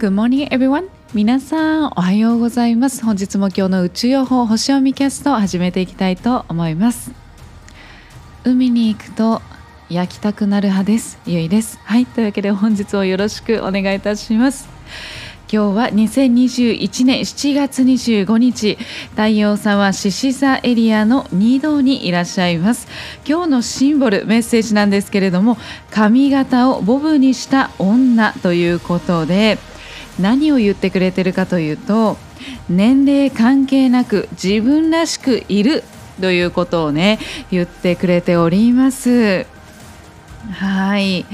Good morning everyone. 皆さんおはようございます。本日も今日の宇宙予報星読みキャストを始めていきたいと思います。海に行くと焼きたくなる派です。ゆいです。はいというわけで本日をよろしくお願いいたします。今日は2021年7月25日太陽さんは獅子座エリアの2度にいらっしゃいます。今日のシンボルメッセージなんですけれども髪型をボブにした女ということで何を言ってくれてるかというと年齢関係なく自分らしくいるということをね言ってくれております。はい。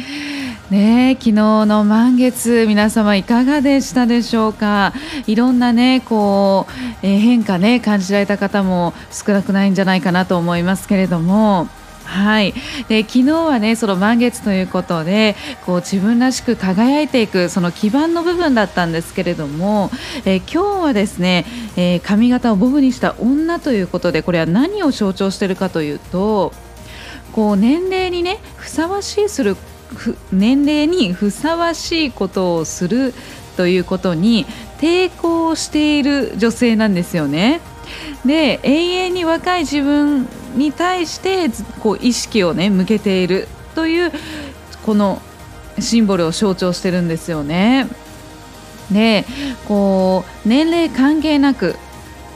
ね昨日の満月皆様いかがでしたでしょうか？いろんなねこう、えー、変化ね感じられた方も少なくないんじゃないかなと思いますけれども。はい、で昨日はねその満月ということでこう自分らしく輝いていくその基盤の部分だったんですけれども、えー、今日はですね、えー、髪型をボブにした女ということでこれは何を象徴しているかというとこう年齢にねふさわしいする年齢にふさわしいことをするということに抵抗している女性なんですよね。で永遠に若い自分に対してこう意識をね向けているというこのシンボルを象徴してるんですよね。でこう年齢関係なく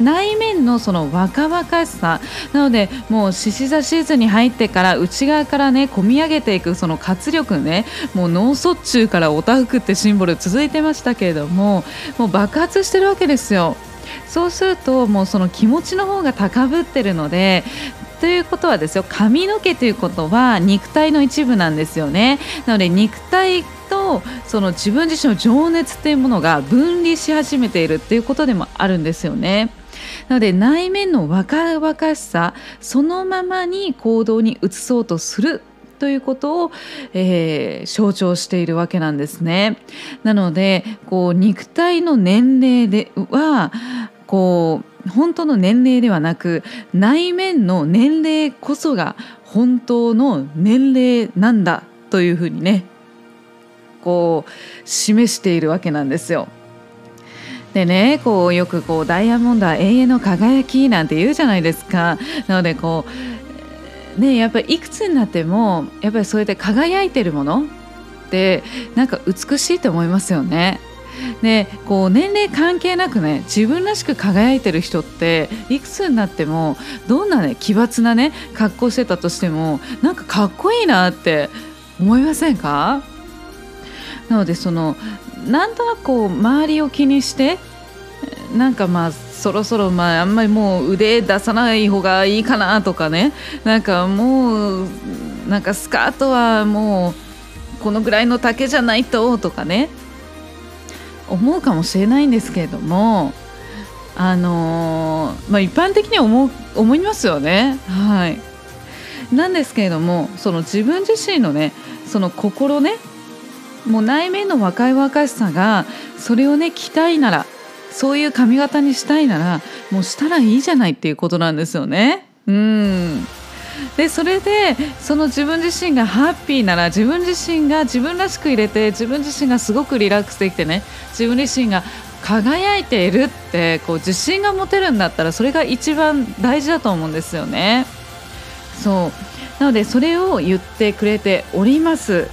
内面のその若々しさなのでもう獅子座シーズンに入ってから内側からね込み上げていくその活力ねもう脳卒中からおたふくってシンボル続いてましたけれどももう爆発してるわけですよ。そうするともうその気持ちの方が高ぶってるのでということはですよ髪の毛ということは肉体の一部なんですよねなので肉体とその自分自身の情熱というものが分離し始めているっていうことでもあるんですよねなので内面の若々しさそのままに行動に移そうとするということを、えー、象徴しているわけなんですね。なのでこう肉体の年齢ではこう本当の年齢ではなく内面の年齢こそが本当の年齢なんだというふうにねこう示しているわけなんですよ。でねこうよくこうダイヤモンドは永遠の輝きなんて言うじゃないですか。なのでこうねやっぱりいくつになってもやっぱりそうやって輝いてるものってなんか美しいと思いますよね。でこう年齢関係なくね自分らしく輝いてる人っていくつになってもどんなね奇抜なね格好してたとしてもなんかかっこいいなって思いませんか？なのでそのなんとなくこう周りを気にしてなんかまあそろそろまああんまりもう腕出さない方がいいかなとかねなんかもうなんかスカートはもうこのぐらいの丈じゃないととかね。思うかもしれないんですけれどもあのー、まあ、一般的には思う思いますよね。はいなんですけれどもその自分自身のねその心ねもう内面の若い若しさがそれをね着たいならそういう髪型にしたいならもうしたらいいじゃないっていうことなんですよね。うんでそれでその自分自身がハッピーなら自分自身が自分らしく入れて自分自身がすごくリラックスできてね自分自身が輝いているってこう自信が持てるんだったらそれが一番大事だと思うんですよね。そうなのでそれを言ってくれております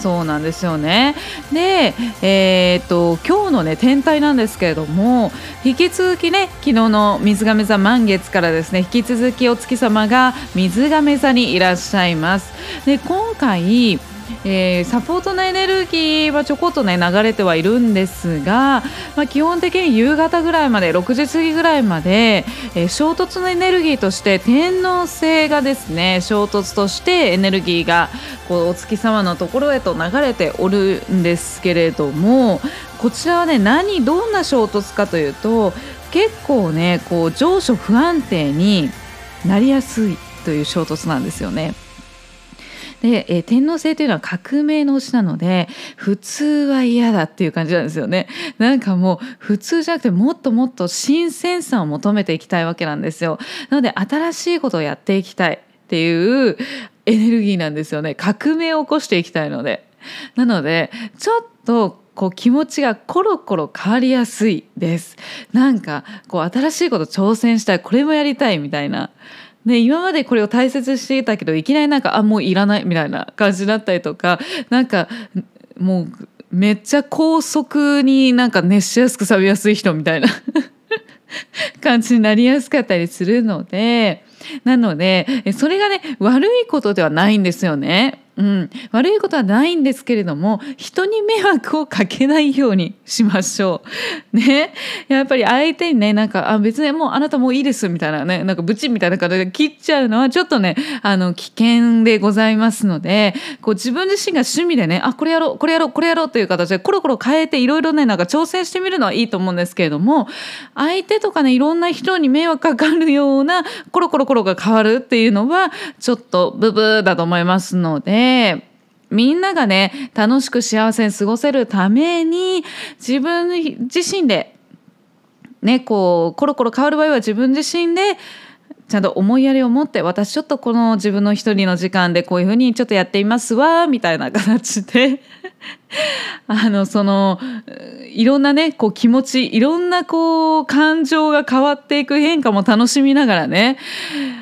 そうなんですよね。で、えー、っと今日のね天体なんですけれども引き続きね昨日の水亀座満月からですね引き続きお月様が水亀座にいらっしゃいます。で今回えー、サポートのエネルギーはちょこっとね流れてはいるんですが、まあ、基本的に夕方ぐらいまで6時過ぎぐらいまで、えー、衝突のエネルギーとして天王星がですね衝突としてエネルギーがこうお月様のところへと流れておるんですけれどもこちらはね何どんな衝突かというと結構ねこう上昇不安定になりやすいという衝突なんですよね。で、えー、天皇星というのは革命の星なので普通は嫌だっていう感じなんですよね。なんかもう普通じゃなくてもっともっと新鮮さを求めていきたいわけなんですよ。なので新しいことをやっていきたいっていうエネルギーなんですよね。革命を起こしていきたいので。なのでちょっとこう気持ちがコロコロ変わりやすいです。なんかこう新しいこと挑戦したいこれもやりたいみたいなね、今までこれを大切にしていたけどいきなりなんかあもういらないみたいな感じだったりとかなんかもうめっちゃ高速になんか熱しやすく錆びやすい人みたいな 感じになりやすかったりするのでなのでそれがね悪いことではないんですよね。うん、悪いことはないんですけれども人に迷惑をかけないようにしましょう。ね やっぱり相手にねなんかあ別にもうあなたもういいですみたいなねなんかブチみたいな形で切っちゃうのはちょっとねあの危険でございますのでこう自分自身が趣味でねあこれやろうこれやろうこれやろうという形でコロコロ変えていろいろねなんか挑戦してみるのはいいと思うんですけれども相手とかねいろんな人に迷惑かかるようなコロコロコロが変わるっていうのはちょっとブブーだと思いますので。みんながね楽しく幸せに過ごせるために自分自身でねこうコロコロ変わる場合は自分自身でちゃんと思いやりを持って私ちょっとこの自分の一人の時間でこういうふうにちょっとやっていますわみたいな形で。あのそのいろんなねこう気持ちいろんなこう感情が変わっていく変化も楽しみながらね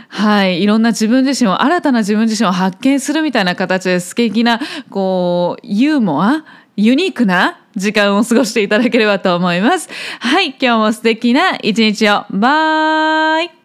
はいいろんな自分自身を新たな自分自身を発見するみたいな形で素敵なこうユーモアユニークな時間を過ごしていただければと思います。はい、今日も素敵な一日を。バイ